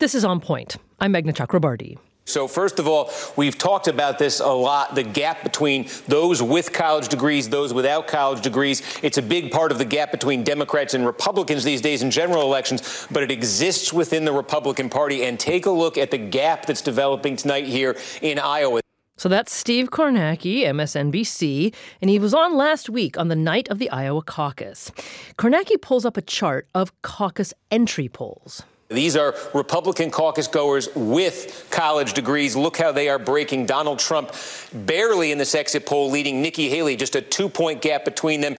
This is On Point. I'm Meghna Chakrabarti. So, first of all, we've talked about this a lot the gap between those with college degrees, those without college degrees. It's a big part of the gap between Democrats and Republicans these days in general elections, but it exists within the Republican Party. And take a look at the gap that's developing tonight here in Iowa. So that's Steve Kornacki, MSNBC, and he was on last week on the night of the Iowa caucus. Kornacki pulls up a chart of caucus entry polls. These are Republican caucus goers with college degrees. Look how they are breaking Donald Trump barely in this exit poll, leading Nikki Haley, just a two point gap between them.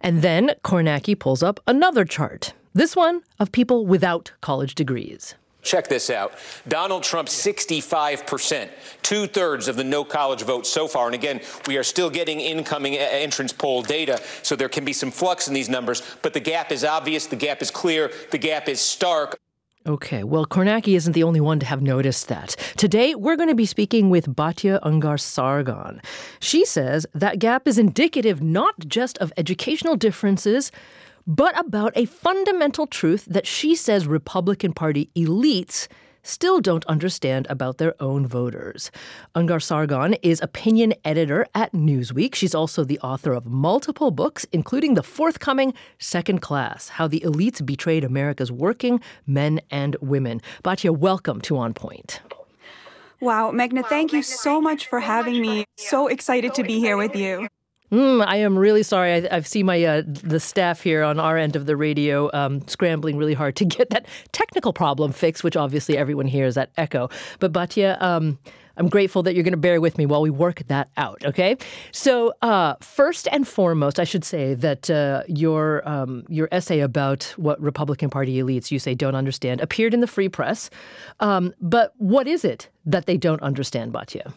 And then Kornacki pulls up another chart, this one of people without college degrees. Check this out. Donald Trump, 65%, two thirds of the no college vote so far. And again, we are still getting incoming entrance poll data, so there can be some flux in these numbers. But the gap is obvious, the gap is clear, the gap is stark. Okay, well, Kornacki isn't the only one to have noticed that. Today, we're going to be speaking with Batya Ungar Sargon. She says that gap is indicative not just of educational differences, but about a fundamental truth that she says Republican Party elites still don't understand about their own voters. Ungar Sargon is opinion editor at Newsweek. She's also the author of multiple books, including the forthcoming Second Class How the Elites Betrayed America's Working Men and Women. Batya, welcome to On Point. Wow, Meghna, thank you so much for having me. So excited to be here with you. Mm, I am really sorry. I, have seen my uh, the staff here on our end of the radio um, scrambling really hard to get that technical problem fixed, which obviously everyone hears that echo. But Batya, um, I'm grateful that you're going to bear with me while we work that out. Okay. So uh, first and foremost, I should say that uh, your um, your essay about what Republican Party elites you say don't understand appeared in the Free Press. Um, but what is it that they don't understand, Batya?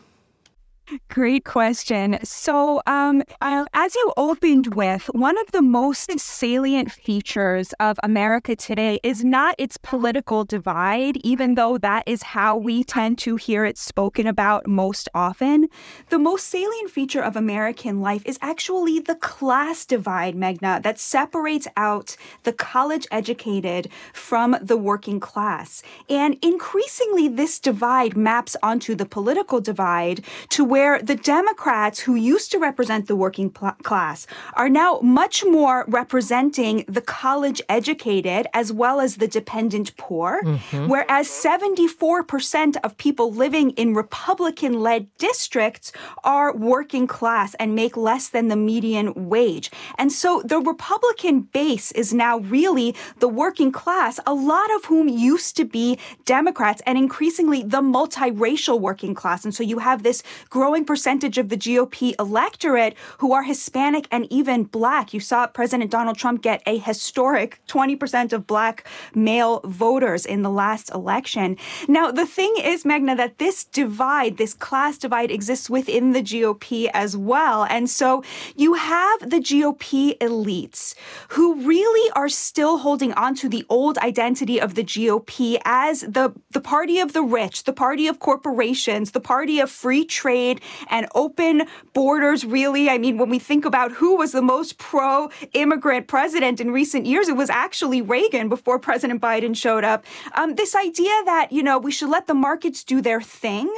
Great question. So, um, as you opened with, one of the most salient features of America today is not its political divide, even though that is how we tend to hear it spoken about most often. The most salient feature of American life is actually the class divide, Meghna, that separates out the college educated from the working class. And increasingly, this divide maps onto the political divide to where the Democrats, who used to represent the working pl- class, are now much more representing the college educated as well as the dependent poor, mm-hmm. whereas 74% of people living in Republican led districts are working class and make less than the median wage. And so the Republican base is now really the working class, a lot of whom used to be Democrats and increasingly the multiracial working class. And so you have this growing percentage of the GOP electorate who are Hispanic and even black. You saw President Donald Trump get a historic 20% of black male voters in the last election. Now, the thing is, Meghna, that this divide, this class divide exists within the GOP as well. And so you have the GOP elites who really are still holding on to the old identity of the GOP as the, the party of the rich, the party of corporations, the party of free trade and open borders, really. I mean, when we think about who was the most pro immigrant president in recent years, it was actually Reagan before President Biden showed up. Um, this idea that, you know, we should let the markets do their thing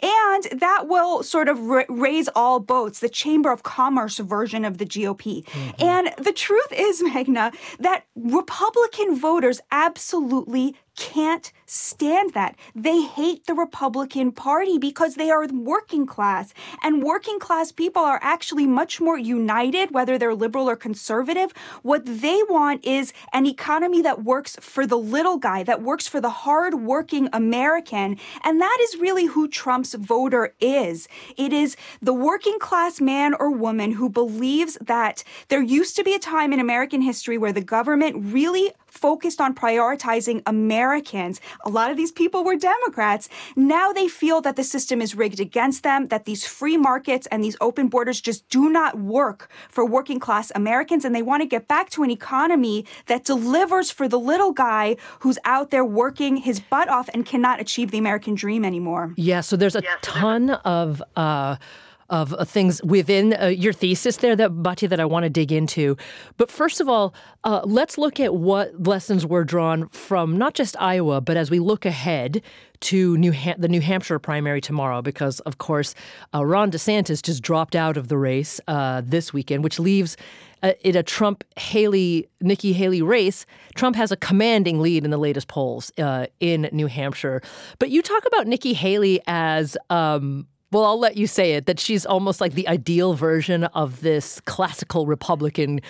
and that will sort of ra- raise all boats, the Chamber of Commerce version of the GOP. Mm-hmm. And the truth is, Meghna, that Republican voters absolutely can't stand that. They hate the Republican Party because they are working class. And working class people are actually much more united, whether they're liberal or conservative. What they want is an economy that works for the little guy, that works for the hard-working American. And that is really who Trump's voter is. It is the working class man or woman who believes that there used to be a time in American history where the government really focused on prioritizing Americans. A lot of these people were Democrats. Now they feel that the system is rigged against them, that these free markets and these open borders just do not work for working class Americans. And they want to get back to an economy that delivers for the little guy who's out there working his butt off and cannot achieve the American dream anymore. Yeah, so there's a ton of. Uh, of uh, things within uh, your thesis there, that Batya, that I want to dig into. But first of all, uh, let's look at what lessons were drawn from not just Iowa, but as we look ahead to New ha- the New Hampshire primary tomorrow, because of course uh, Ron DeSantis just dropped out of the race uh, this weekend, which leaves uh, in a Trump Haley Nikki Haley race, Trump has a commanding lead in the latest polls uh, in New Hampshire. But you talk about Nikki Haley as um, well, I'll let you say it that she's almost like the ideal version of this classical Republican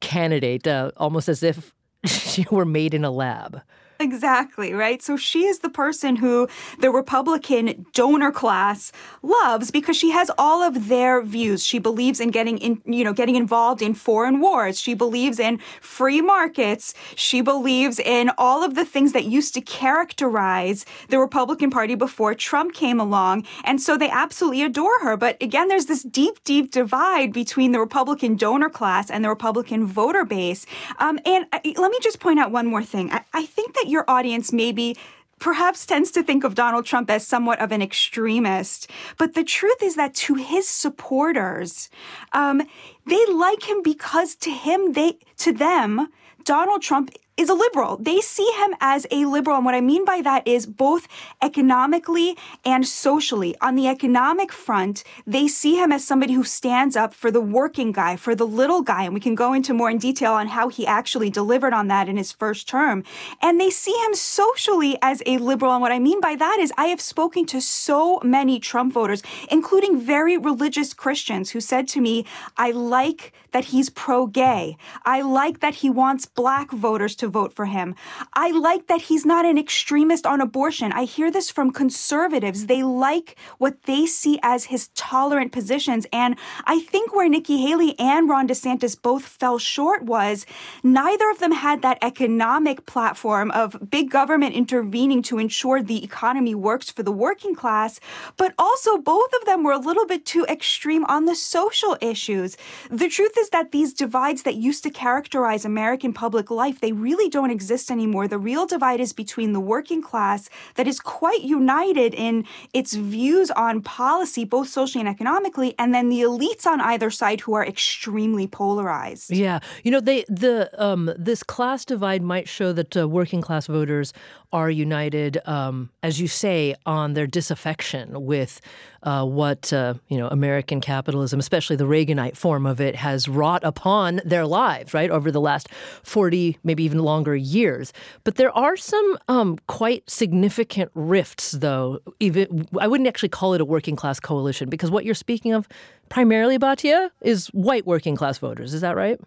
candidate, uh, almost as if she were made in a lab. Exactly, right? So she is the person who the Republican donor class loves because she has all of their views. She believes in getting in, you know, getting involved in foreign wars. She believes in free markets. She believes in all of the things that used to characterize the Republican Party before Trump came along. And so they absolutely adore her. But again, there's this deep, deep divide between the Republican donor class and the Republican voter base. Um, and I, uh, let me just point out one more thing. I, I think that your audience maybe perhaps tends to think of Donald Trump as somewhat of an extremist. But the truth is that to his supporters, um, they like him because to him, they to them, Donald Trump is a liberal. They see him as a liberal. And what I mean by that is both economically and socially. On the economic front, they see him as somebody who stands up for the working guy, for the little guy. And we can go into more in detail on how he actually delivered on that in his first term. And they see him socially as a liberal. And what I mean by that is I have spoken to so many Trump voters, including very religious Christians who said to me, I like that he's pro gay. I like that he wants black voters to vote for him. I like that he's not an extremist on abortion. I hear this from conservatives. They like what they see as his tolerant positions. And I think where Nikki Haley and Ron DeSantis both fell short was neither of them had that economic platform of big government intervening to ensure the economy works for the working class, but also both of them were a little bit too extreme on the social issues. The truth is that these divides that used to characterize American public life, they really really don't exist anymore. The real divide is between the working class that is quite united in its views on policy, both socially and economically, and then the elites on either side who are extremely polarized. Yeah, you know, they the um, this class divide might show that uh, working class voters are united, um, as you say, on their disaffection with uh, what uh, you know American capitalism, especially the Reaganite form of it, has wrought upon their lives, right, over the last forty, maybe even longer years. But there are some um, quite significant rifts, though. Even I wouldn't actually call it a working class coalition because what you're speaking of, primarily, Batya, is white working class voters. Is that right?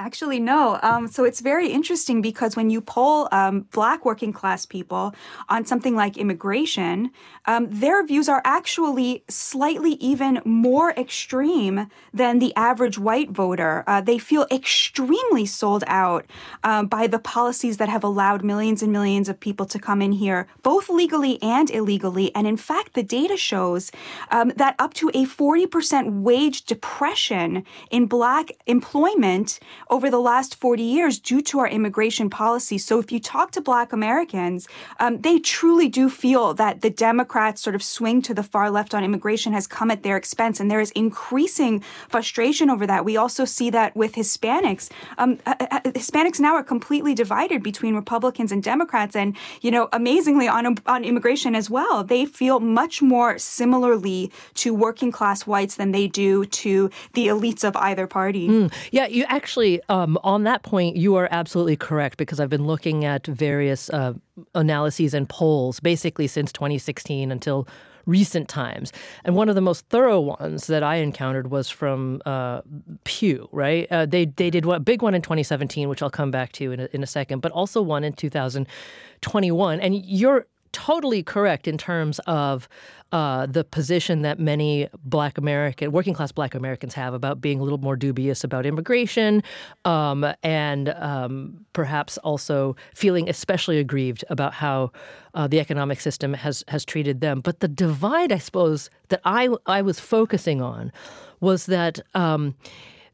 Actually, no. Um, so it's very interesting because when you poll um, Black working class people on something like immigration, um, their views are actually slightly even more extreme than the average white voter. Uh, they feel extremely sold out um, by the policies that have allowed millions and millions of people to come in here, both legally and illegally. And in fact, the data shows um, that up to a 40% wage depression in Black employment over the last 40 years due to our immigration policy. So if you talk to Black Americans, um, they truly do feel that the Democrats' sort of swing to the far left on immigration has come at their expense, and there is increasing frustration over that. We also see that with Hispanics. Um, uh, uh, uh Hispanics now are completely divided between Republicans and Democrats, and you know, amazingly on on immigration as well, they feel much more similarly to working class whites than they do to the elites of either party. Mm. Yeah, you actually um, on that point, you are absolutely correct because I've been looking at various uh, analyses and polls basically since 2016 until recent times. And one of the most thorough ones that I encountered was from uh, Pew, right? Uh, they, they did a big one in 2017, which I'll come back to in a, in a second, but also one in 2021. And you're totally correct in terms of uh, the position that many Black American, working class Black Americans have about being a little more dubious about immigration, um, and um, perhaps also feeling especially aggrieved about how uh, the economic system has has treated them. But the divide, I suppose, that I I was focusing on was that. Um,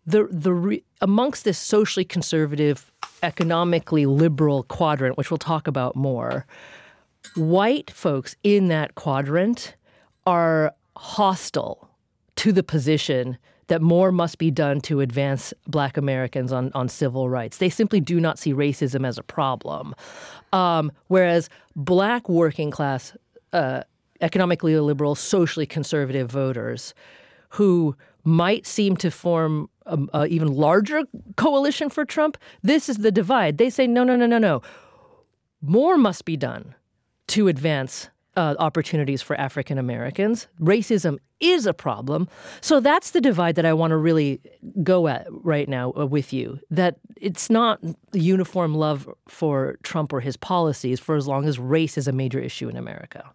the the re, amongst this socially conservative, economically liberal quadrant, which we'll talk about more, white folks in that quadrant are hostile to the position that more must be done to advance black Americans on, on civil rights. They simply do not see racism as a problem. Um, whereas black working class, uh, economically liberal, socially conservative voters who might seem to form an even larger coalition for Trump, this is the divide. They say, no, no, no, no, no. More must be done to advance uh, opportunities for African Americans. Racism is a problem. So that's the divide that I want to really go at right now uh, with you. That it's not uniform love for Trump or his policies for as long as race is a major issue in America.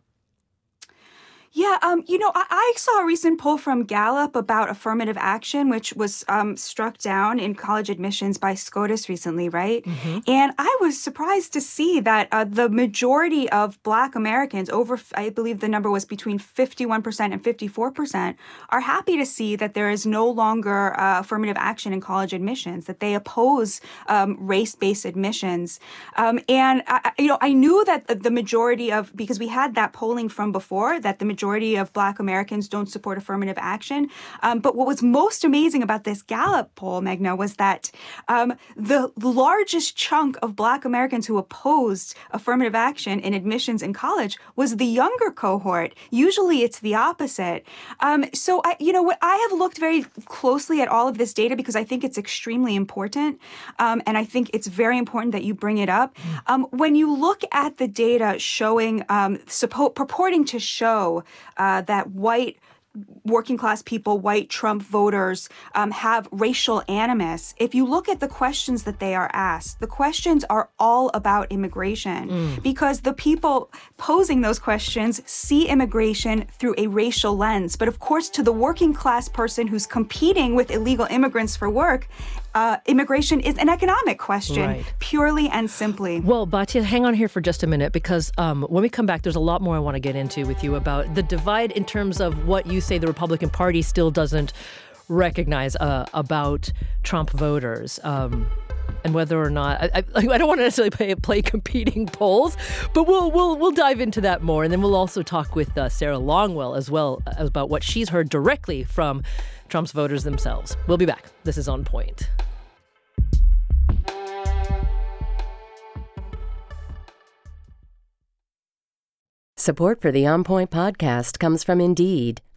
Yeah, um, you know, I, I, saw a recent poll from Gallup about affirmative action, which was um, struck down in college admissions by SCOTUS recently, right? Mm-hmm. And I was surprised to see that uh, the majority of Black Americans, over, I believe the number was between 51% and 54%, are happy to see that there is no longer uh, affirmative action in college admissions, that they oppose um, race based admissions. Um, and, I, you know, I knew that the majority of, because we had that polling from before, that the majority of Black Americans don't support affirmative action. Um, but what was most amazing about this Gallup poll, Meghna, was that um, the largest chunk of Black Americans who opposed affirmative action in admissions in college was the younger cohort. Usually, it's the opposite. Um, so, I, you know, what I have looked very closely at all of this data because I think it's extremely important, um, and I think it's very important that you bring it up. Um, when you look at the data showing, um, suppo- purporting to show uh, that white working class people, white Trump voters, um, have racial animus. If you look at the questions that they are asked, the questions are all about immigration mm. because the people posing those questions see immigration through a racial lens. But of course, to the working class person who's competing with illegal immigrants for work, uh, immigration is an economic question, right. purely and simply. Well, Batya, hang on here for just a minute because um, when we come back, there's a lot more I want to get into with you about the divide in terms of what you say the Republican Party still doesn't recognize uh, about Trump voters. Um, and whether or not I, I, I, don't want to necessarily play, play competing polls, but we'll we'll we'll dive into that more, and then we'll also talk with uh, Sarah Longwell as well about what she's heard directly from Trump's voters themselves. We'll be back. This is on point. Support for the On Point podcast comes from Indeed.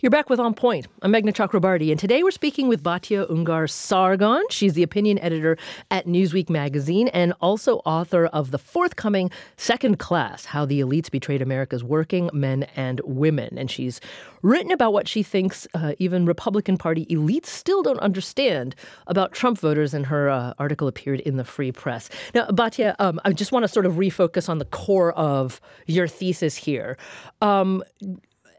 You're back with On Point. I'm Meghna Chakrabarti, and today we're speaking with Batya Ungar Sargon. She's the opinion editor at Newsweek magazine and also author of the forthcoming Second Class How the Elites Betrayed America's Working Men and Women. And she's written about what she thinks uh, even Republican Party elites still don't understand about Trump voters, and her uh, article appeared in the Free Press. Now, Batya, um, I just want to sort of refocus on the core of your thesis here. Um,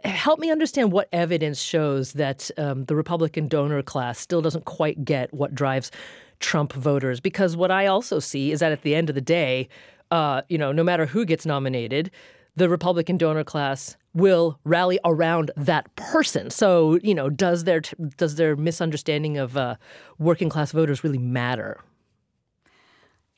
help me understand what evidence shows that um, the Republican donor class still doesn't quite get what drives Trump voters. Because what I also see is that at the end of the day, uh, you know, no matter who gets nominated, the Republican donor class will rally around that person. So, you know, does their does their misunderstanding of uh, working class voters really matter?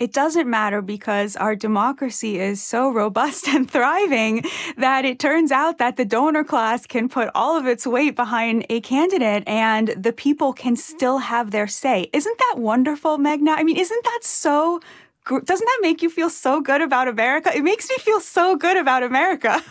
It doesn't matter because our democracy is so robust and thriving that it turns out that the donor class can put all of its weight behind a candidate and the people can still have their say. Isn't that wonderful, Meghna? I mean, isn't that so doesn't that make you feel so good about America? It makes me feel so good about America.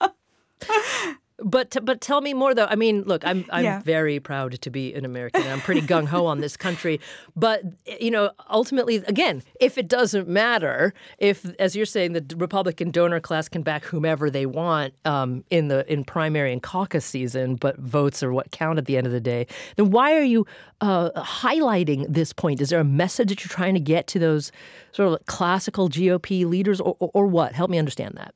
But but tell me more though. I mean, look, I'm I'm yeah. very proud to be an American. I'm pretty gung ho on this country. But you know, ultimately, again, if it doesn't matter, if as you're saying, the Republican donor class can back whomever they want um, in the in primary and caucus season, but votes are what count at the end of the day, then why are you uh, highlighting this point? Is there a message that you're trying to get to those sort of classical GOP leaders, or, or, or what? Help me understand that.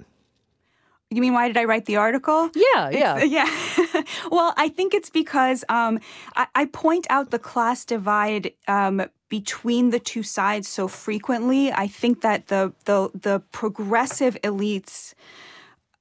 You mean why did I write the article? Yeah, yeah, it's, yeah. well, I think it's because um, I, I, point out the class divide um, between the two sides so frequently. I think that the the the progressive elites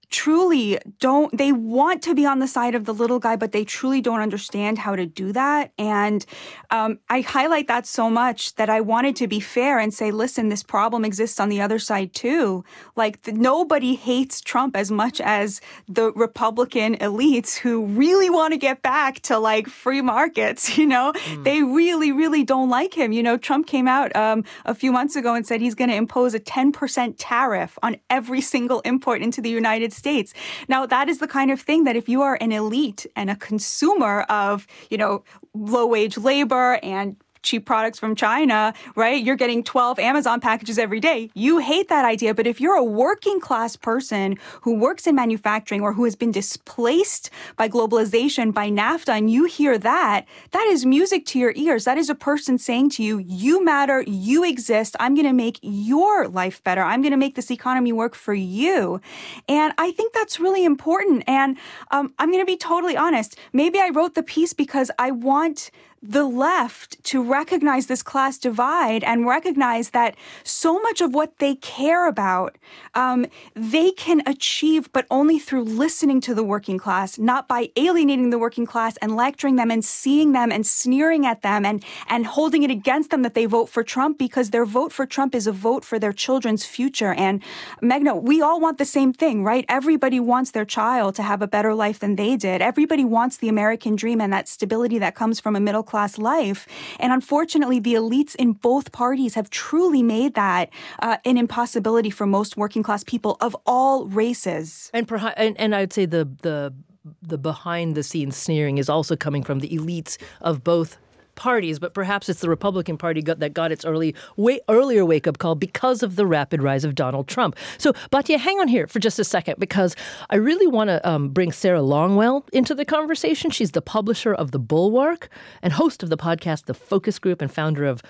truly don't they want to be on the side of the little guy but they truly don't understand how to do that. And um, i highlight that so much that i wanted to be fair and say listen this problem exists on the other side too. Like the, nobody hates trump as much as the republican elites who really want to get back to like free markets you know? Mm. they really really don't like him. You know trump came out um, a few months ago and said he's going to impose a 10% tariff on every single import into the united states States. Now, that is the kind of thing that if you are an elite and a consumer of, you know, low wage labor and cheap products from China, right? You're getting 12 Amazon packages every day. You hate that idea. But if you're a working class person who works in manufacturing or who has been displaced by globalization, by NAFTA, and you hear that, that is music to your ears. That is a person saying to you, you matter, you exist. I'm going to make your life better. I'm going to make this economy work for you. And I think that's really important. And um, I'm going to be totally honest. Maybe I wrote the piece because I want the left to recognize this class divide and recognize that so much of what they care about um, they can achieve, but only through listening to the working class, not by alienating the working class and lecturing them and seeing them and sneering at them and and holding it against them that they vote for Trump because their vote for Trump is a vote for their children's future. And Meghna, we all want the same thing, right? Everybody wants their child to have a better life than they did. Everybody wants the American dream and that stability that comes from a middle class life. And unfortunately, the elites in both parties have truly made that uh, an impossibility for most working class people of all races. And, and, and I'd say the the the behind the scenes sneering is also coming from the elites of both parties, but perhaps it's the Republican Party got, that got its early, way earlier wake up call because of the rapid rise of Donald Trump. So, Batya, hang on here for just a second because I really want to um, bring Sarah Longwell into the conversation. She's the publisher of The Bulwark and host of the podcast The Focus Group and founder of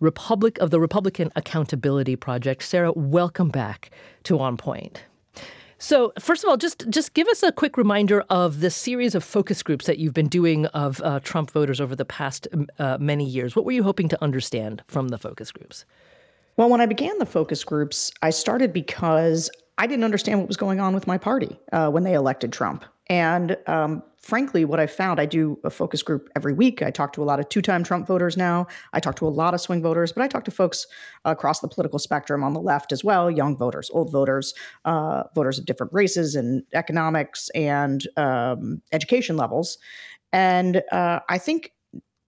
Republic of the Republican Accountability Project. Sarah, welcome back to On Point. So, first of all, just just give us a quick reminder of the series of focus groups that you've been doing of uh, Trump voters over the past uh, many years. What were you hoping to understand from the focus groups? Well, when I began the focus groups, I started because I didn't understand what was going on with my party uh, when they elected Trump. And um, frankly, what I found, I do a focus group every week. I talk to a lot of two time Trump voters now. I talk to a lot of swing voters, but I talk to folks across the political spectrum on the left as well young voters, old voters, uh, voters of different races and economics and um, education levels. And uh, I think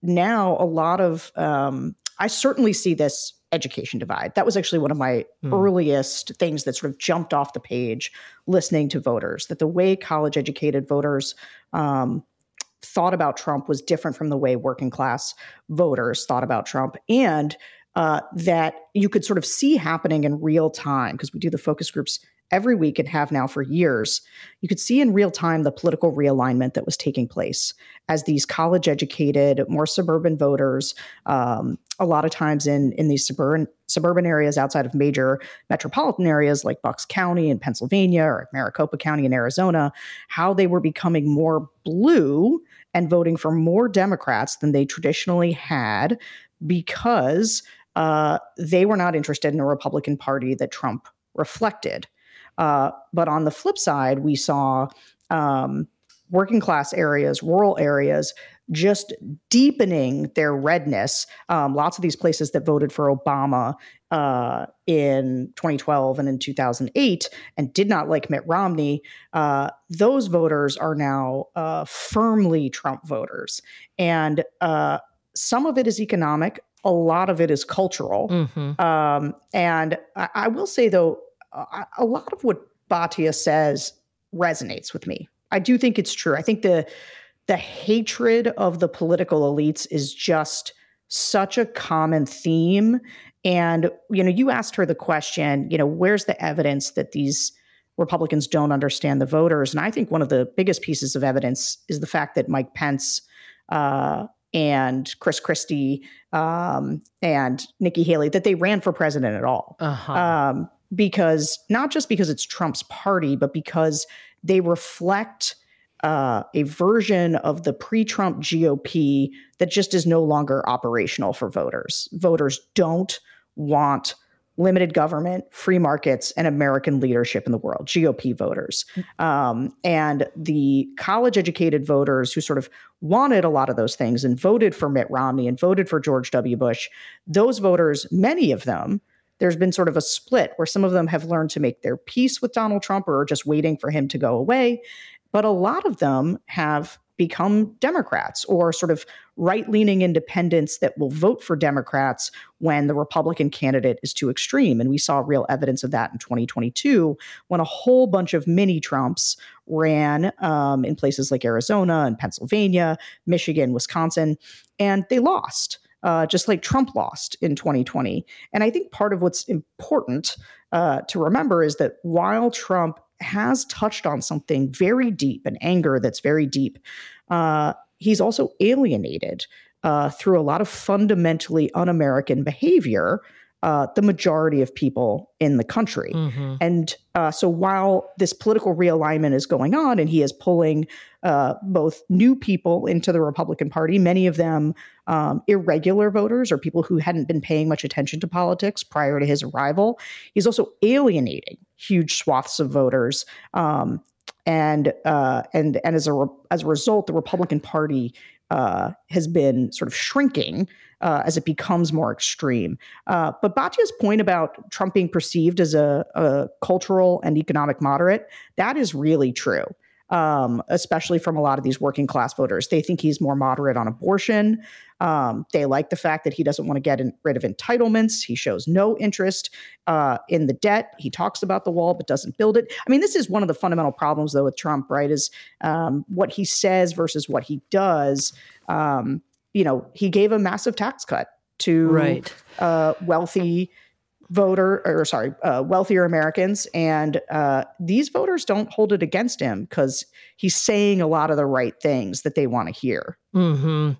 now a lot of, um, I certainly see this education divide. That was actually one of my mm. earliest things that sort of jumped off the page listening to voters, that the way college educated voters um, thought about Trump was different from the way working class voters thought about Trump. And uh, that you could sort of see happening in real time because we do the focus groups every week and have now for years, you could see in real time the political realignment that was taking place as these college educated, more suburban voters, um, a lot of times in, in these suburban, suburban areas outside of major metropolitan areas like Bucks County in Pennsylvania or Maricopa County in Arizona, how they were becoming more blue and voting for more Democrats than they traditionally had because uh, they were not interested in a Republican Party that Trump reflected. Uh, but on the flip side, we saw um, working class areas, rural areas, just deepening their redness. Um, lots of these places that voted for Obama uh, in 2012 and in 2008 and did not like Mitt Romney, uh, those voters are now uh, firmly Trump voters. And uh, some of it is economic, a lot of it is cultural. Mm-hmm. Um, and I, I, will say, though, a, a lot of what Batya says resonates with me. I do think it's true. I think the the hatred of the political elites is just such a common theme. And you know, you asked her the question, you know, where's the evidence that these Republicans don't understand the voters? And I think one of the biggest pieces of evidence is the fact that Mike Pence uh, and Chris Christie um, and Nikki Haley that they ran for president at all. Uh-huh. Um, because not just because it's Trump's party, but because they reflect uh, a version of the pre-Trump GOP that just is no longer operational for voters. Voters don't want limited government, free markets, and American leadership in the world, GOP voters. Um, and the college educated voters who sort of wanted a lot of those things and voted for Mitt Romney and voted for George W. Bush, those voters, many of them, there's been sort of a split where some of them have learned to make their peace with Donald Trump or are just waiting for him to go away. But a lot of them have become Democrats or sort of right leaning independents that will vote for Democrats when the Republican candidate is too extreme. And we saw real evidence of that in 2022 when a whole bunch of mini Trumps ran um, in places like Arizona and Pennsylvania, Michigan, Wisconsin, and they lost. Uh, just like Trump lost in 2020. And I think part of what's important uh, to remember is that while Trump has touched on something very deep, an anger that's very deep. Uh, he's also alienated uh, through a lot of fundamentally un American behavior. Uh, the majority of people in the country. Mm-hmm. And uh, so while this political realignment is going on and he is pulling uh, both new people into the Republican Party, many of them um, irregular voters or people who hadn't been paying much attention to politics prior to his arrival. He's also alienating huge swaths of voters. Um, and uh, and and as a re- as a result, the Republican Party uh, has been sort of shrinking uh, as it becomes more extreme. Uh, but Batya's point about Trump being perceived as a, a, cultural and economic moderate, that is really true um, especially from a lot of these working class voters. They think he's more moderate on abortion. Um, they like the fact that he doesn't want to get in, rid of entitlements. He shows no interest uh, in the debt. He talks about the wall but doesn't build it. I mean, this is one of the fundamental problems, though, with Trump, right? Is um, what he says versus what he does. Um, you know, he gave a massive tax cut to right. uh, wealthy voter or sorry uh, wealthier americans and uh, these voters don't hold it against him because he's saying a lot of the right things that they want to hear mm-hmm.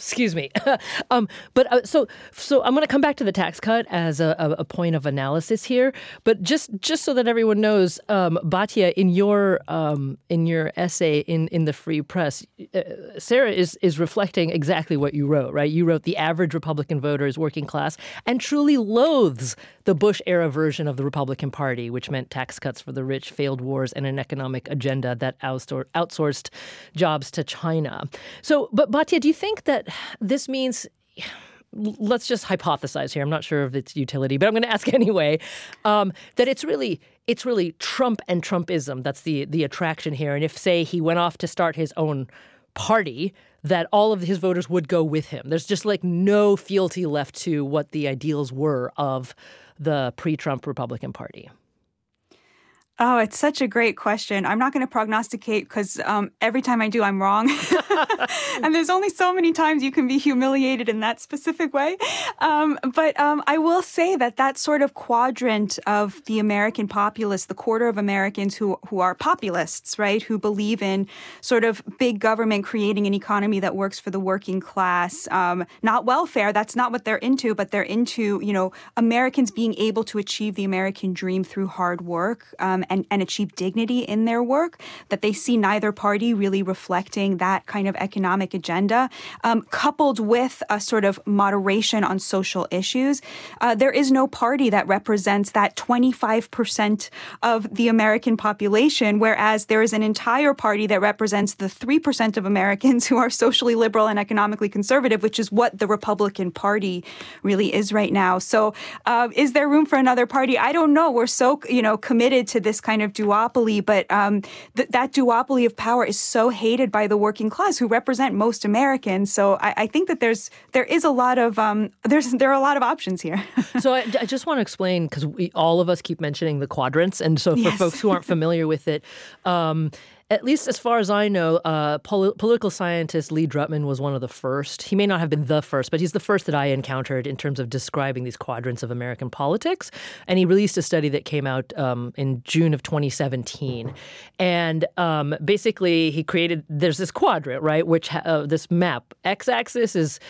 Excuse me. um, but uh, so so I'm going to come back to the tax cut as a, a, point of analysis here. But just just so that everyone knows, um, Batya, in your um, in your essay in, in the Free Press, uh, Sarah is is reflecting exactly what you wrote. Right? You wrote the average Republican voter is working class and truly loathes the Bush era version of the Republican Party, which meant tax cuts for the rich, failed wars, and an economic agenda that outsourced jobs to China. So, but Batya, do you think that this means let's just hypothesize here. I'm not sure of its utility, but I'm going to ask anyway. Um, that it's really it's really Trump and Trumpism that's the the attraction here. And if say he went off to start his own party, that all of his voters would go with him. There's just like no fealty left to what the ideals were of the pre-Trump Republican Party. Oh, it's such a great question. I'm not going to prognosticate because um, every time I do, I'm wrong. and there's only so many times you can be humiliated in that specific way. Um, but um, I will say that that sort of quadrant of the American populace, the quarter of Americans who, who are populists, right, who believe in sort of big government creating an economy that works for the working class, um, not welfare, that's not what they're into, but they're into, you know, Americans being able to achieve the American dream through hard work um, and, and achieve dignity in their work, that they see neither party really reflecting that kind of economic agenda, um, coupled with a sort of moderation on social issues. Uh, there is no party that represents that 25% of the American population, whereas there is an entire party that represents the 3% of Americans who are socially liberal and economically conservative, which is what the Republican Party really is right now. So, uh, is there room for another party? I don't know. We're so, you know, committed to this kind of duopoly, but um, th- that duopoly of power is so hated by the working class us who represent most Americans. So I, I think that there's there is a lot of um, there's there are a lot of options here. so I, I, just want to explain because all of us keep mentioning the quadrants, and so for yes. folks who aren't familiar with it. Um, at least as far as I know, uh, pol- political scientist Lee Drutman was one of the first. He may not have been the first, but he's the first that I encountered in terms of describing these quadrants of American politics. And he released a study that came out um, in June of 2017. And um, basically, he created there's this quadrant, right, which ha- uh, this map. X axis is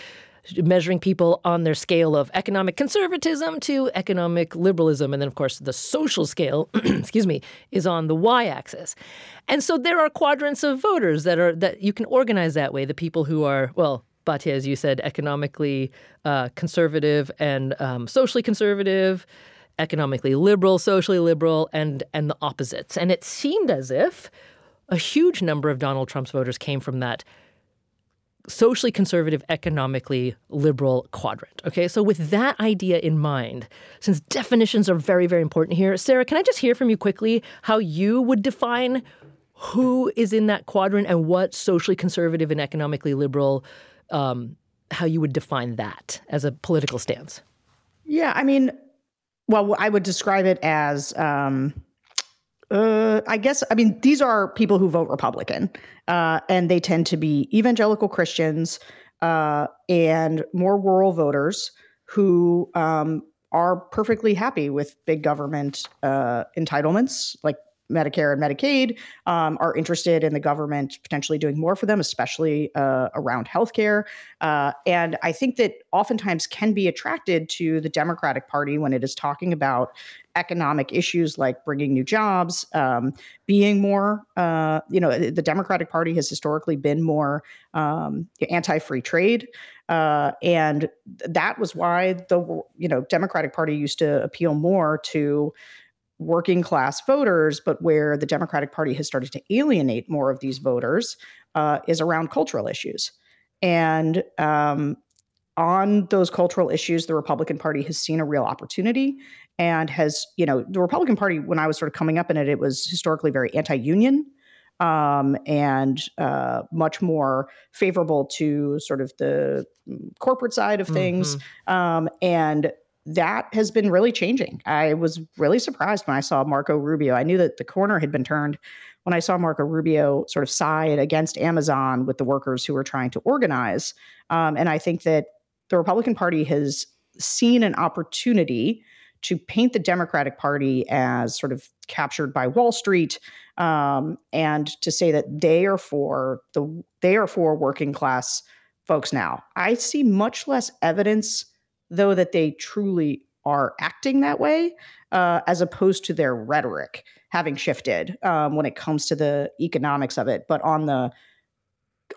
measuring people on their scale of economic conservatism to economic liberalism. And then, of course, the social scale, excuse me, is on the y axis. And so there are quadrants of voters that are that you can organize that way. The people who are, well, Batya, as you said, economically uh, conservative and um, socially conservative, economically liberal, socially liberal, and and the opposites. And it seemed as if a huge number of Donald Trump's voters came from that socially conservative, economically liberal quadrant. Okay, so with that idea in mind, since definitions are very, very important here, Sarah, can I just hear from you quickly how you would define who is in that quadrant and what socially conservative and economically liberal, um, how you would define that as a political stance? Yeah, I mean, well, I would describe it as. Um, uh, I guess I mean these are people who vote Republican, uh, and they tend to be evangelical Christians uh, and more rural voters who um, are perfectly happy with big government uh, entitlements like Medicare and Medicaid, um, are interested in the government potentially doing more for them, especially uh, around healthcare. Uh, and I think that oftentimes can be attracted to the Democratic Party when it is talking about economic issues like bringing new jobs, um, being more, uh, you know, the Democratic Party has historically been more um, anti-free trade, uh, and that was why the you know Democratic Party used to appeal more to working class voters, but where the Democratic Party has started to alienate more of these voters uh, is around cultural issues. And um, on those cultural issues, the Republican Party has seen a real opportunity and has, you know, the Republican Party, when I was sort of coming up in it, it was historically very anti union. Um, and uh, much more favorable to sort of the corporate side of things. Mm-hmm. Um, and that has been really changing. I was really surprised when I saw Marco Rubio. I knew that the corner had been turned when I saw Marco Rubio sort of side against Amazon with the workers who were trying to organize. Um, and I think that the Republican Party has seen an opportunity to paint the Democratic Party as sort of captured by Wall Street, um, and to say that they are for the they are for working class folks now. I see much less evidence though that they truly are acting that way, uh, as opposed to their rhetoric having shifted um, when it comes to the economics of it. But on the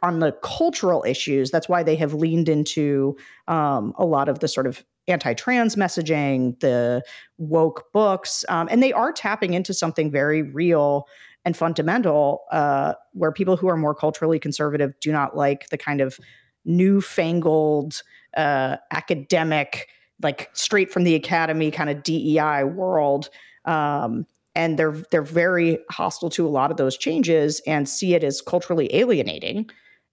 on the cultural issues, that's why they have leaned into um, a lot of the sort of anti-trans messaging, the woke books, um, and they are tapping into something very real and fundamental, uh, where people who are more culturally conservative do not like the kind of newfangled uh, academic, like straight from the academy kind of DEI world. Um, and they're they're very hostile to a lot of those changes and see it as culturally alienating.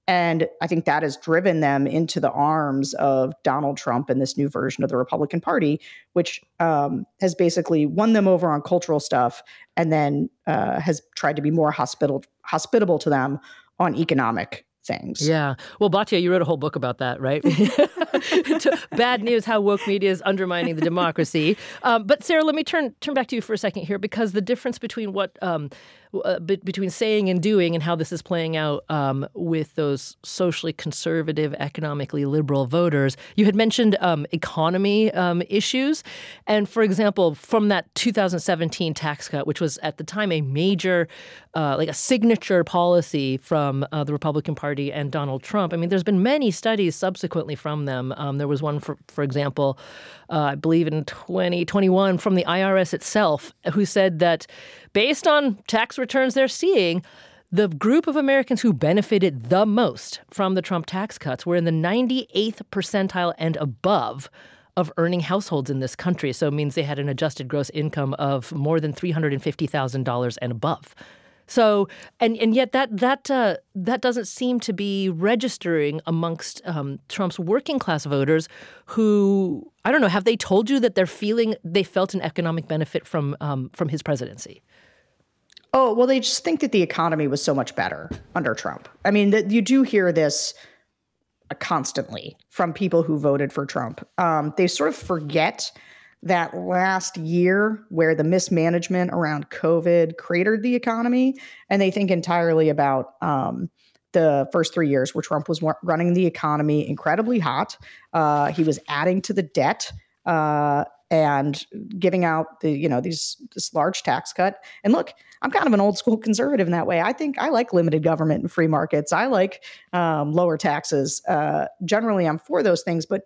And I think that has driven them into the arms of Donald Trump and this new version of the Republican Party, which um, has basically won them over on cultural stuff and then uh, has tried to be more hospitable hospitable to them on economic things. Yeah. Well, Batya, you wrote a whole book about that, right? Bad news: how woke media is undermining the democracy. Um, but Sarah, let me turn turn back to you for a second here, because the difference between what um, uh, between saying and doing and how this is playing out um, with those socially conservative, economically liberal voters. You had mentioned um, economy um, issues. And for example, from that 2017 tax cut, which was at the time a major, uh, like a signature policy from uh, the Republican Party and Donald Trump, I mean, there's been many studies subsequently from them. Um, there was one, for, for example, uh, I believe in 2021 from the IRS itself, who said that based on tax returns they're seeing, the group of Americans who benefited the most from the Trump tax cuts were in the 98th percentile and above of earning households in this country. So it means they had an adjusted gross income of more than $350,000 and above. So, and and yet that that uh, that doesn't seem to be registering amongst um, Trump's working class voters, who I don't know. Have they told you that they're feeling they felt an economic benefit from um, from his presidency? Oh well, they just think that the economy was so much better under Trump. I mean, that you do hear this constantly from people who voted for Trump. Um, they sort of forget that last year where the mismanagement around COVID cratered the economy, and they think entirely about um, the first three years where Trump was running the economy incredibly hot. Uh, he was adding to the debt. Uh, and giving out the you know these this large tax cut. And look i'm kind of an old school conservative in that way. I think i like limited government and free markets. I like um, lower taxes. Uh, generally i'm for those things but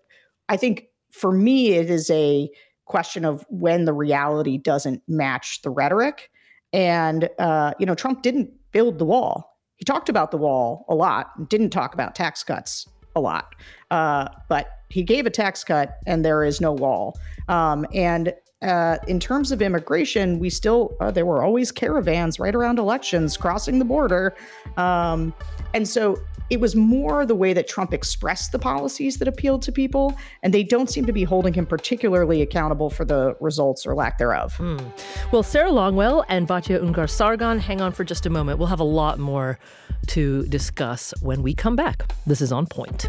i think for me it is a question of when the reality doesn't match the rhetoric. And, uh, you know, Trump didn't build the wall. He talked about the wall a lot, and didn't talk about tax cuts a lot. Uh, but he gave a tax cut and there is no wall. Um, and uh, in terms of immigration, we still, uh, there were always caravans right around elections crossing the border. Um, and so it was more the way that Trump expressed the policies that appealed to people, and they don't seem to be holding him particularly accountable for the results or lack thereof. Mm. Well, Sarah Longwell and Batya Ungar Sargon, hang on for just a moment. We'll have a lot more to discuss when we come back. This is On Point.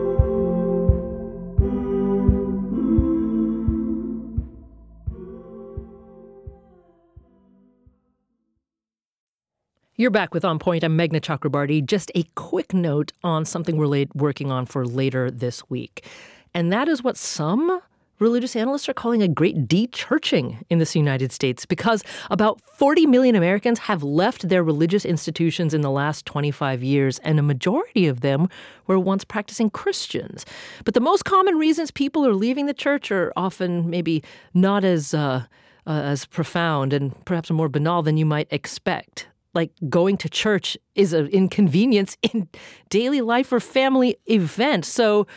You're back with On Point. I'm Meghna Chakrabarti. Just a quick note on something we're working on for later this week. And that is what some religious analysts are calling a great de-churching in this United States because about 40 million Americans have left their religious institutions in the last 25 years, and a majority of them were once practicing Christians. But the most common reasons people are leaving the church are often maybe not as uh, uh, as profound and perhaps more banal than you might expect like going to church is an inconvenience in daily life or family event. So,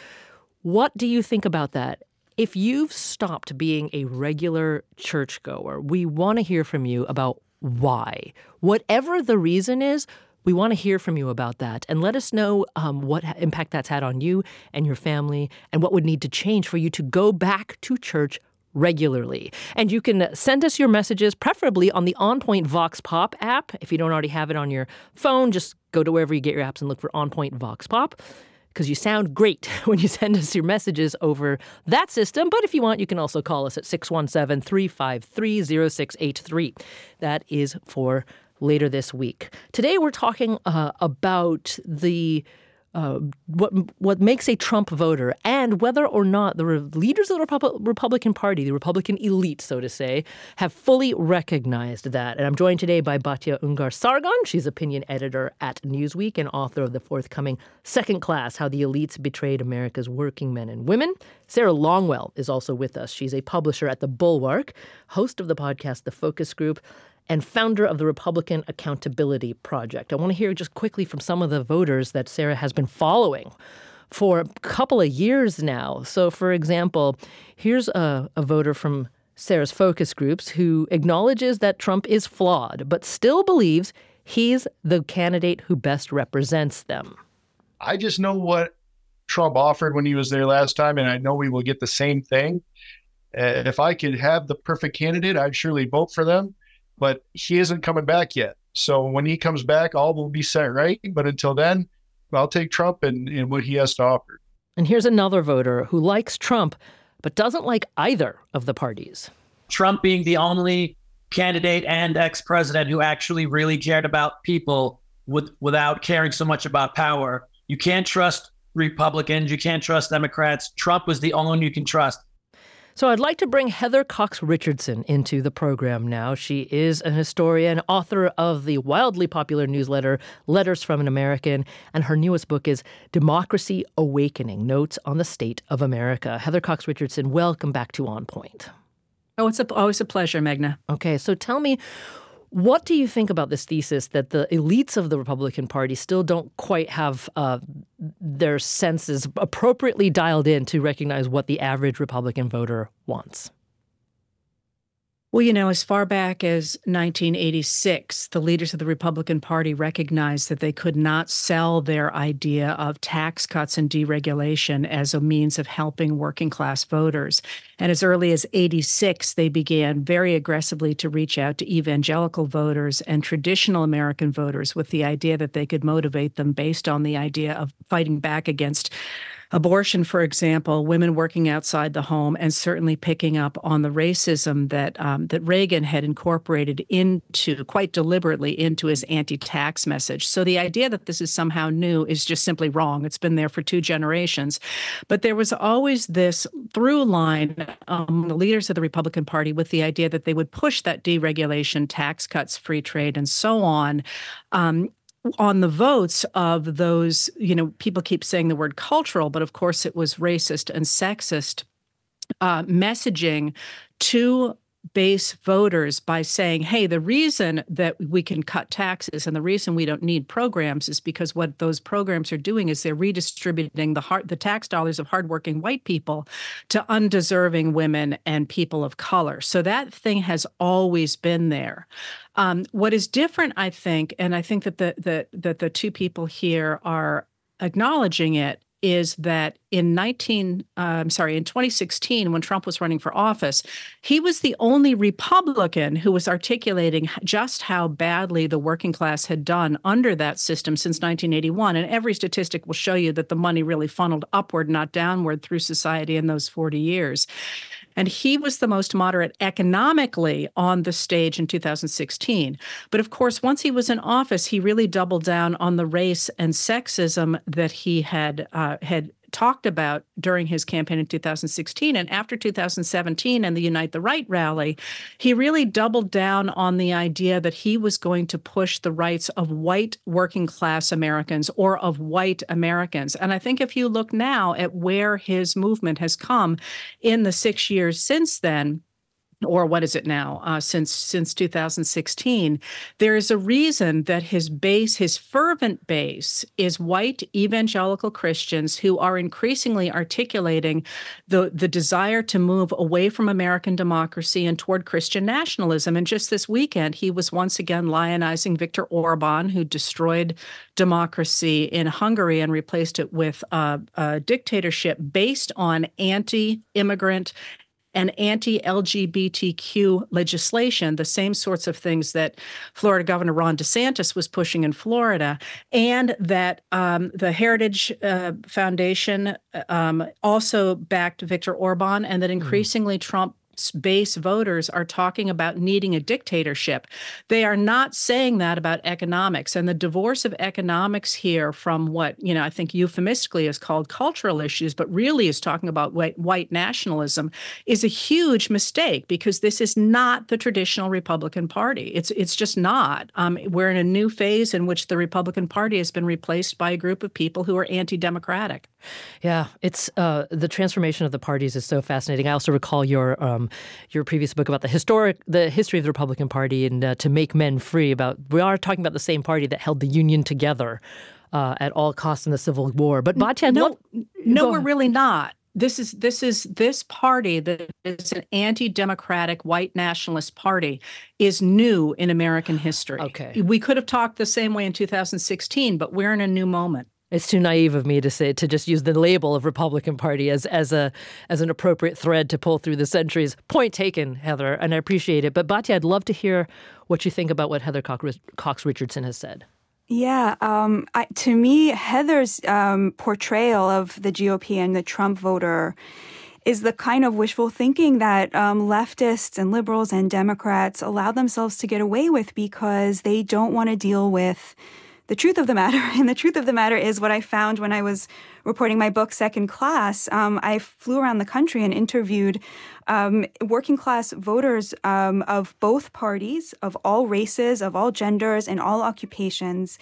what do you think about that? If you've stopped being a regular churchgoer, we want to hear from you about why. Whatever the reason is, we want to hear from you about that and let us know um, what impact that's had on you and your family and what would need to change for you to go back to church regularly. And you can send us your messages, preferably on the OnPoint Vox Pop app. If you don't already have it on your phone, just go to wherever you get your apps and look for OnPoint Vox Pop because you sound great when you send us your messages over that system. But if you want, you can also call us at 617 353 0683. That is for later this week. Today, we're talking uh, about the uh, what what makes a Trump voter and whether or not the re- leaders of the Repu- Republican Party, the Republican elite, so to say, have fully recognized that. And I'm joined today by Batya Ungar Sargon. She's opinion editor at Newsweek and author of the forthcoming Second Class: How the Elites Betrayed America's Working Men and Women. Sarah Longwell is also with us. She's a publisher at the Bulwark, host of the podcast The Focus Group and founder of the Republican Accountability Project. I want to hear just quickly from some of the voters that Sarah has been following for a couple of years now. So, for example, here's a, a voter from Sarah's focus groups who acknowledges that Trump is flawed, but still believes he's the candidate who best represents them. I just know what Trump offered when he was there last time, and I know we will get the same thing. Uh, if I could have the perfect candidate, I'd surely vote for them. But he isn't coming back yet. So when he comes back, all will be set right. But until then, I'll take Trump and, and what he has to offer. And here's another voter who likes Trump, but doesn't like either of the parties. Trump being the only candidate and ex president who actually really cared about people with, without caring so much about power. You can't trust Republicans, you can't trust Democrats. Trump was the only one you can trust. So I'd like to bring Heather Cox Richardson into the program now. She is an historian, author of the wildly popular newsletter Letters from an American, and her newest book is Democracy Awakening Notes on the State of America. Heather Cox Richardson, welcome back to On Point. Oh, it's a, always a pleasure, Meghna. Okay, so tell me, what do you think about this thesis that the elites of the Republican Party still don't quite have uh, their senses appropriately dialed in to recognize what the average Republican voter wants? Well, you know, as far back as 1986, the leaders of the Republican Party recognized that they could not sell their idea of tax cuts and deregulation as a means of helping working class voters. And as early as 86, they began very aggressively to reach out to evangelical voters and traditional American voters with the idea that they could motivate them based on the idea of fighting back against abortion, for example, women working outside the home, and certainly picking up on the racism that um, that Reagan had incorporated into quite deliberately into his anti-tax message. So the idea that this is somehow new is just simply wrong. It's been there for two generations, but there was always this through line among the leaders of the Republican Party with the idea that they would push that deregulation, tax cuts, free trade, and so on. Um, on the votes of those, you know, people keep saying the word cultural, but of course it was racist and sexist uh, messaging to base voters by saying, hey, the reason that we can cut taxes and the reason we don't need programs is because what those programs are doing is they're redistributing the hard, the tax dollars of hardworking white people to undeserving women and people of color. So that thing has always been there. Um, what is different, I think, and I think that the, the that the two people here are acknowledging it is that in 19 uh, I'm sorry in 2016 when Trump was running for office he was the only Republican who was articulating just how badly the working class had done under that system since 1981 and every statistic will show you that the money really funneled upward not downward through society in those 40 years and he was the most moderate economically on the stage in 2016. But of course, once he was in office, he really doubled down on the race and sexism that he had uh, had talked about during his campaign in 2016. And after 2017 and the Unite the Right rally, he really doubled down on the idea that he was going to push the rights of white working class Americans or of white Americans. And I think if you look now at where his movement has come in the six years since then, or what is it now uh, since since 2016 there is a reason that his base his fervent base is white evangelical christians who are increasingly articulating the the desire to move away from american democracy and toward christian nationalism. And just this weekend he was once again lionizing viktor orban who destroyed democracy in hungary and replaced it with a, a dictatorship based on anti-immigrant and anti LGBTQ legislation, the same sorts of things that Florida Governor Ron DeSantis was pushing in Florida, and that um, the Heritage uh, Foundation um, also backed Viktor Orban, and that mm-hmm. increasingly mm. Trump base voters are talking about needing a dictatorship. They are not saying that about economics. And the divorce of economics here from what, you know, I think euphemistically is called cultural issues, but really is talking about white, white nationalism is a huge mistake because this is not the traditional Republican Party. It's it's just not. Um, we're in a new phase in which the Republican Party has been replaced by a group of people who are anti-democratic. Yeah, it's uh, the transformation of the parties is so fascinating. I also recall your um, your previous book about the historic the history of the Republican Party and uh, to make men free. About we are talking about the same party that held the Union together uh, at all costs in the Civil War. But Batya, no, no, we're really not. This is this is this party that is an anti-democratic white nationalist party is new in American history. Okay, we could have talked the same way in 2016, but we're in a new moment. It's too naive of me to say to just use the label of Republican Party as as a as an appropriate thread to pull through the centuries. Point taken, Heather, and I appreciate it. But Batya, I'd love to hear what you think about what Heather Cox Richardson has said. Yeah, um, I, to me, Heather's um, portrayal of the GOP and the Trump voter is the kind of wishful thinking that um, leftists and liberals and Democrats allow themselves to get away with because they don't want to deal with the truth of the matter. And the truth of the matter is what I found when I was reporting my book, Second Class. Um, I flew around the country and interviewed um, working class voters um, of both parties, of all races, of all genders, and all occupations.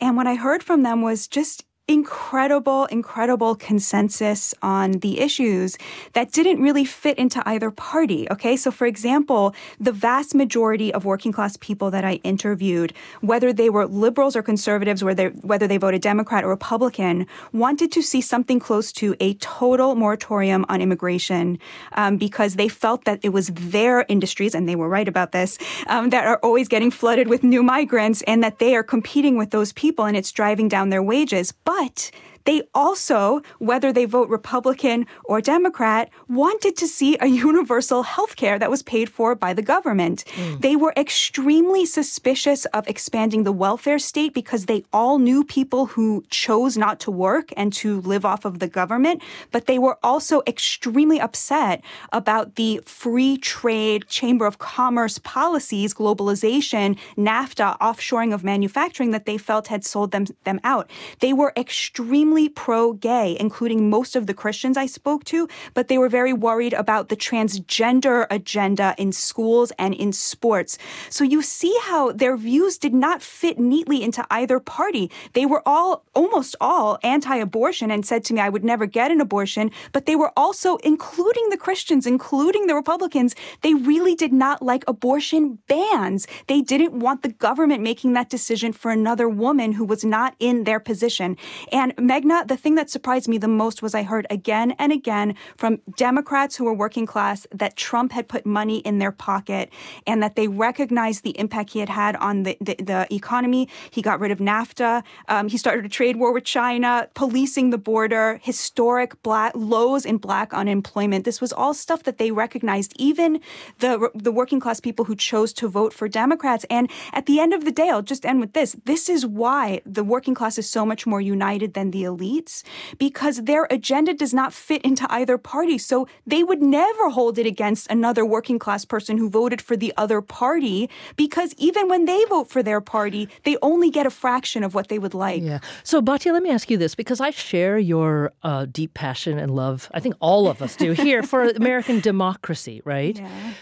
And what I heard from them was just incredible, incredible consensus on the issues that didn't really fit into either party. Okay. So, for example, the vast majority of working class people that I interviewed, whether they were liberals or conservatives, whether, whether they voted Democrat or Republican, wanted to see something close to a total moratorium on immigration um, because they felt that it was their industries, and they were right about this, um, that are always getting flooded with new migrants and that they are competing with those people and it's driving down their wages. But but they also, whether they vote Republican or Democrat, wanted to see a universal health care that was paid for by the government. Mm. They were extremely suspicious of expanding the welfare state because they all knew people who chose not to work and to live off of the government. But they were also extremely upset about the free trade, Chamber of Commerce policies, globalization, NAFTA, offshoring of manufacturing that they felt had sold them, them out. They were extremely extremely pro gay, including most of the Christians I spoke to, but they were very worried about the transgender agenda in schools and in sports. So you see how their views did not fit neatly into either party. They were all, almost all, anti abortion and said to me, I would never get an abortion, but they were also, including the Christians, including the Republicans, they really did not like abortion bans. They didn't want the government making that decision for another woman who was not in their position. And Meg The thing that surprised me the most was I heard again and again from Democrats who were working class that Trump had put money in their pocket and that they recognized the impact he had had on the, the, the economy. He got rid of NAFTA. Um, he started a trade war with China, policing the border, historic black lows in black unemployment. This was all stuff that they recognized, even the, the working class people who chose to vote for Democrats. And at the end of the day, I'll just end with this. This is why the working class is so much more united than the elites because their agenda does not fit into either party. So they would never hold it against another working class person who voted for the other party because even when they vote for their party, they only get a fraction of what they would like. Yeah. So, Batya, let me ask you this because I share your uh, deep passion and love. I think all of us do here for American democracy, right? Yeah.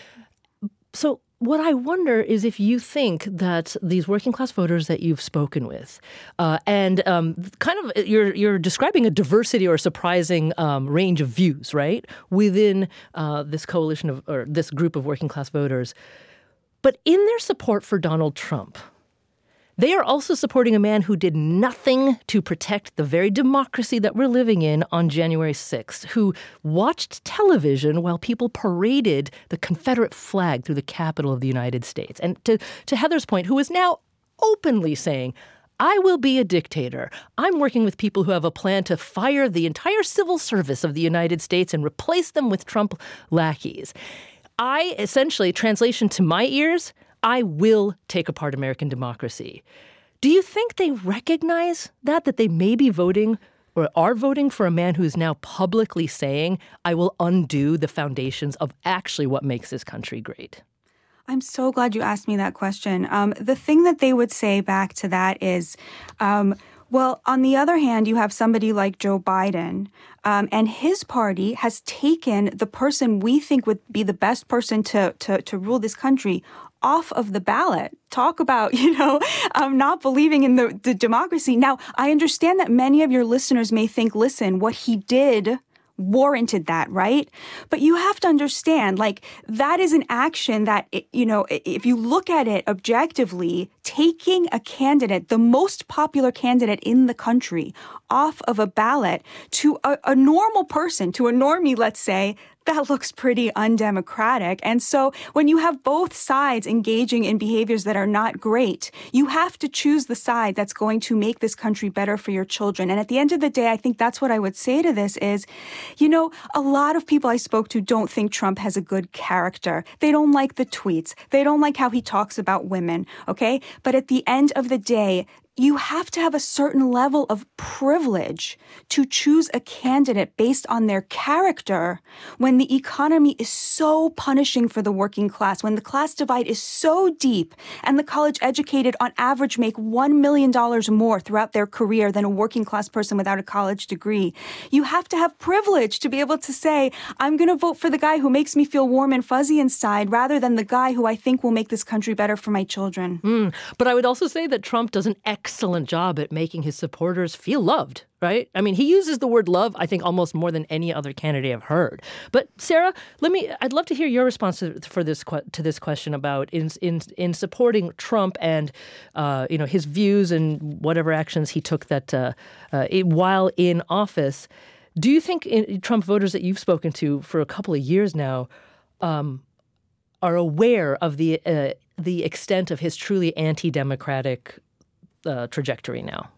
So, what I wonder is if you think that these working class voters that you've spoken with, uh, and um, kind of you're you're describing a diversity or a surprising um, range of views, right, within uh, this coalition of or this group of working class voters, but in their support for Donald Trump, they are also supporting a man who did nothing to protect the very democracy that we're living in on January 6th, who watched television while people paraded the Confederate flag through the Capitol of the United States. And to, to Heather's point, who is now openly saying, I will be a dictator. I'm working with people who have a plan to fire the entire civil service of the United States and replace them with Trump lackeys. I essentially, translation to my ears, I will take apart American democracy. Do you think they recognize that, that they may be voting or are voting for a man who is now publicly saying, I will undo the foundations of actually what makes this country great? I'm so glad you asked me that question. Um, the thing that they would say back to that is, um, well, on the other hand, you have somebody like Joe Biden, um, and his party has taken the person we think would be the best person to, to, to rule this country off of the ballot. Talk about, you know, um, not believing in the, the democracy. Now, I understand that many of your listeners may think, listen, what he did warranted that, right? But you have to understand, like, that is an action that, you know, if you look at it objectively, taking a candidate, the most popular candidate in the country, off of a ballot to a, a normal person, to a normie, let's say, that looks pretty undemocratic. And so when you have both sides engaging in behaviors that are not great, you have to choose the side that's going to make this country better for your children. And at the end of the day, I think that's what I would say to this is, you know, a lot of people I spoke to don't think Trump has a good character. They don't like the tweets. They don't like how he talks about women. Okay. But at the end of the day, you have to have a certain level of privilege to choose a candidate based on their character when the economy is so punishing for the working class, when the class divide is so deep and the college educated on average make $1 million more throughout their career than a working class person without a college degree. You have to have privilege to be able to say, I'm going to vote for the guy who makes me feel warm and fuzzy inside rather than the guy who I think will make this country better for my children. Mm, but I would also say that Trump doesn't excellent job at making his supporters feel loved, right? I mean, he uses the word love, I think, almost more than any other candidate I've heard. But Sarah, let me. I'd love to hear your response to, for this to this question about in in in supporting Trump and uh, you know his views and whatever actions he took that uh, uh, while in office. Do you think in, Trump voters that you've spoken to for a couple of years now? Um, are aware of the uh, the extent of his truly anti-democratic uh, trajectory now.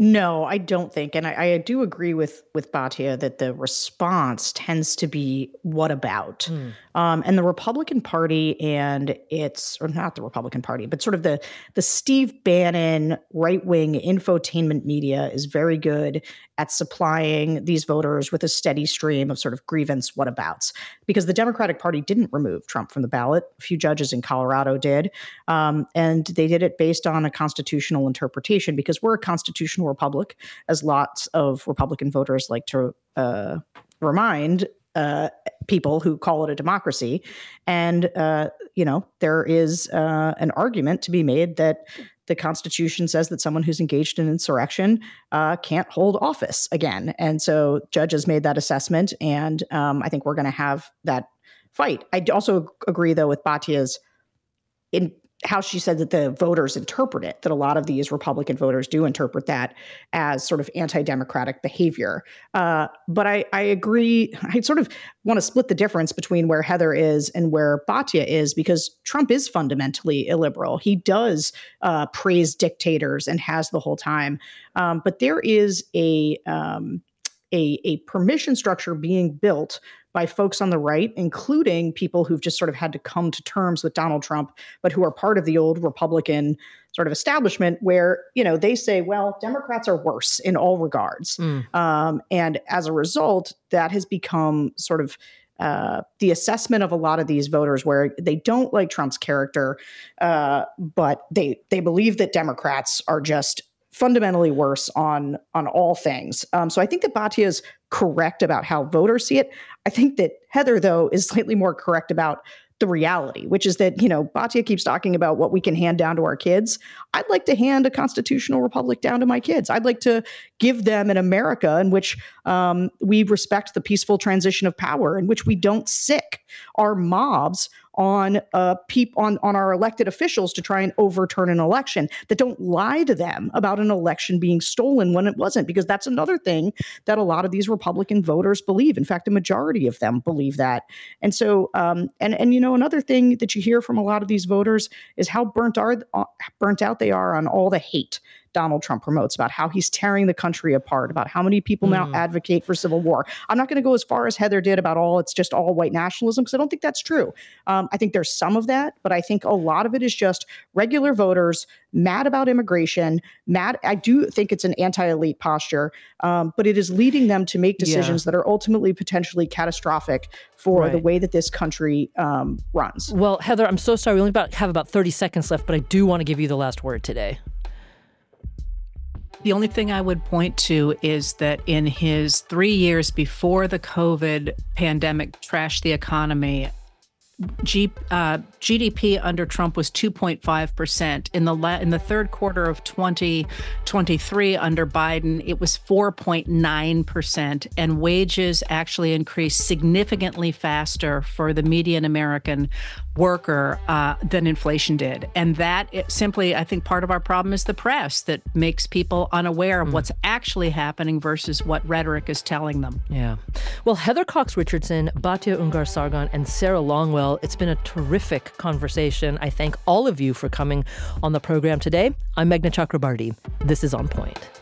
No, I don't think, and I, I, do agree with with Batya that the response tends to be "What about?" Mm. Um, and the Republican Party and its, or not the Republican Party, but sort of the the Steve Bannon right wing infotainment media is very good at supplying these voters with a steady stream of sort of grievance whatabouts because the Democratic Party didn't remove Trump from the ballot. A few judges in Colorado did. Um, and they did it based on a constitutional interpretation because we're a constitutional republic, as lots of Republican voters like to uh, remind uh, people who call it a democracy. And, uh, you know, there is uh, an argument to be made that the Constitution says that someone who's engaged in insurrection uh, can't hold office again. And so judges made that assessment. And um, I think we're going to have that fight. I also agree, though, with Batya's in how she said that the voters interpret it, that a lot of these Republican voters do interpret that as sort of anti democratic behavior. Uh, but I, I agree. I sort of want to split the difference between where Heather is and where Batya is because Trump is fundamentally illiberal. He does uh, praise dictators and has the whole time. Um, but there is a, um, a, a permission structure being built by folks on the right, including people who've just sort of had to come to terms with Donald Trump, but who are part of the old Republican sort of establishment where, you know, they say, well, Democrats are worse in all regards. Mm. Um, and as a result, that has become sort of uh, the assessment of a lot of these voters where they don't like Trump's character, uh, but they they believe that Democrats are just fundamentally worse on on all things. Um, so I think that Batya is correct about how voters see it. I think that Heather, though, is slightly more correct about the reality, which is that, you know, Batya keeps talking about what we can hand down to our kids. I'd like to hand a constitutional republic down to my kids. I'd like to give them an America in which um, we respect the peaceful transition of power, in which we don't sic our mobs on uh, on on our elected officials to try and overturn an election that don't lie to them about an election being stolen when it wasn't because that's another thing that a lot of these republican voters believe. In fact a majority of them believe that. And so um, and and you know another thing that you hear from a lot of these voters is how burnt are uh, burnt out they are on all the hate Donald Trump promotes about how he's tearing the country apart, about how many people mm. now advocate for civil war. I'm not going to go as far as Heather did about all it's just all white nationalism because I don't think that's true. Um, I think there's some of that, but I think a lot of it is just regular voters mad about immigration. Mad, I do think it's an anti-elite posture, um, but it is leading them to make decisions yeah. that are ultimately potentially catastrophic for right. the way that this country um, runs. Well, Heather, I'm so sorry. We only about have about 30 seconds left, but I do want to give you the last word today. The only thing I would point to is that in his three years before the COVID pandemic trashed the economy, G, uh, GDP under Trump was 2.5 percent. In the la- in the third quarter of 2023 under Biden, it was 4.9 percent, and wages actually increased significantly faster for the median American worker uh, than inflation did. And that simply, I think, part of our problem is the press that makes people unaware of mm. what's actually happening versus what rhetoric is telling them. Yeah. Well, Heather Cox Richardson, Batya Ungar Sargon, and Sarah Longwell, it's been a terrific conversation. I thank all of you for coming on the program today. I'm Meghna Chakrabarti. This is On Point.